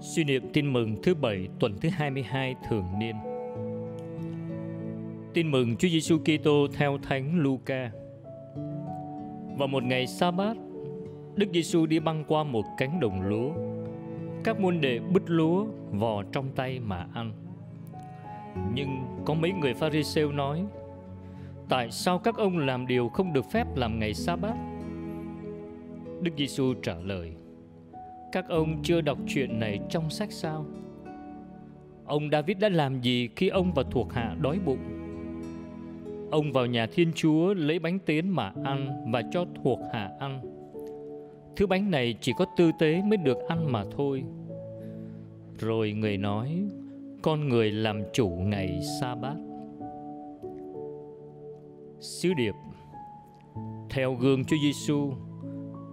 Suy niệm tin mừng thứ bảy tuần thứ 22 thường niên. Tin mừng Chúa Giêsu Kitô theo Thánh Luca. Vào một ngày sa bát, Đức Giêsu đi băng qua một cánh đồng lúa. Các môn đệ bứt lúa vò trong tay mà ăn. Nhưng có mấy người Pharisêu nói: Tại sao các ông làm điều không được phép làm ngày sa bát? Đức Giêsu trả lời: các ông chưa đọc chuyện này trong sách sao? Ông David đã làm gì khi ông và thuộc hạ đói bụng? Ông vào nhà Thiên Chúa lấy bánh tiến mà ăn và cho thuộc hạ ăn. Thứ bánh này chỉ có tư tế mới được ăn mà thôi. Rồi người nói, con người làm chủ ngày sa bát. Sứ điệp Theo gương Chúa Giêsu,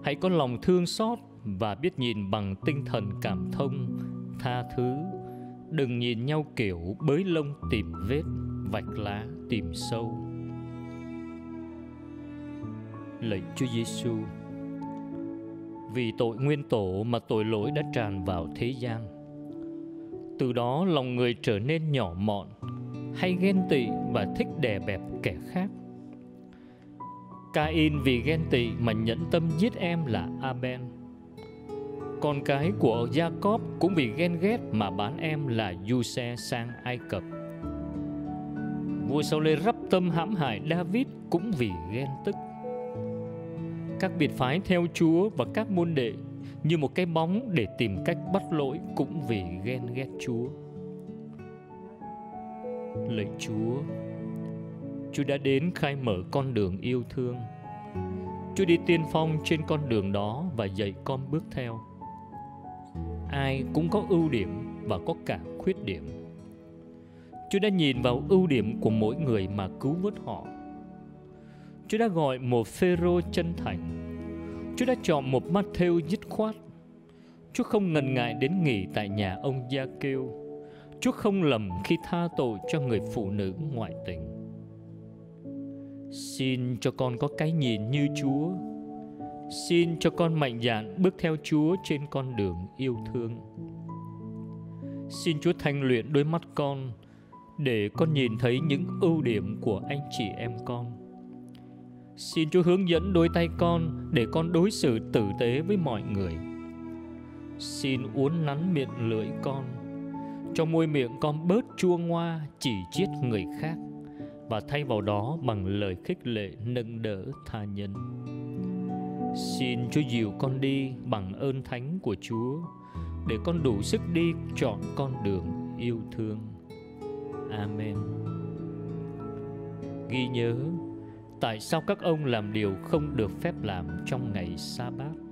hãy có lòng thương xót và biết nhìn bằng tinh thần cảm thông, tha thứ. Đừng nhìn nhau kiểu bới lông tìm vết, vạch lá tìm sâu. Lạy Chúa Giêsu vì tội nguyên tổ mà tội lỗi đã tràn vào thế gian, từ đó lòng người trở nên nhỏ mọn, hay ghen tị và thích đè bẹp kẻ khác. Cain vì ghen tị mà nhẫn tâm giết em là Abel con cái của Jacob cũng vì ghen ghét mà bán em là Giuse sang Ai Cập. Vua sau lê rắp tâm hãm hại David cũng vì ghen tức. Các biệt phái theo Chúa và các môn đệ như một cái bóng để tìm cách bắt lỗi cũng vì ghen ghét Chúa. Lạy Chúa, Chúa đã đến khai mở con đường yêu thương. Chúa đi tiên phong trên con đường đó và dạy con bước theo ai cũng có ưu điểm và có cả khuyết điểm. Chúa đã nhìn vào ưu điểm của mỗi người mà cứu vớt họ. Chúa đã gọi một phêrô chân thành. Chúa đã chọn một Matthew dứt khoát. Chúa không ngần ngại đến nghỉ tại nhà ông gia kêu chúa không lầm khi tha tội cho người phụ nữ ngoại tình. Xin cho con có cái nhìn như chúa. Xin cho con mạnh dạn bước theo Chúa trên con đường yêu thương. Xin Chúa thanh luyện đôi mắt con để con nhìn thấy những ưu điểm của anh chị em con. Xin Chúa hướng dẫn đôi tay con để con đối xử tử tế với mọi người. Xin uốn nắn miệng lưỡi con, cho môi miệng con bớt chua ngoa chỉ chiết người khác và thay vào đó bằng lời khích lệ nâng đỡ tha nhân. Xin Chúa dìu con đi bằng ơn thánh của Chúa để con đủ sức đi chọn con đường yêu thương. Amen. Ghi nhớ, tại sao các ông làm điều không được phép làm trong ngày sa bát?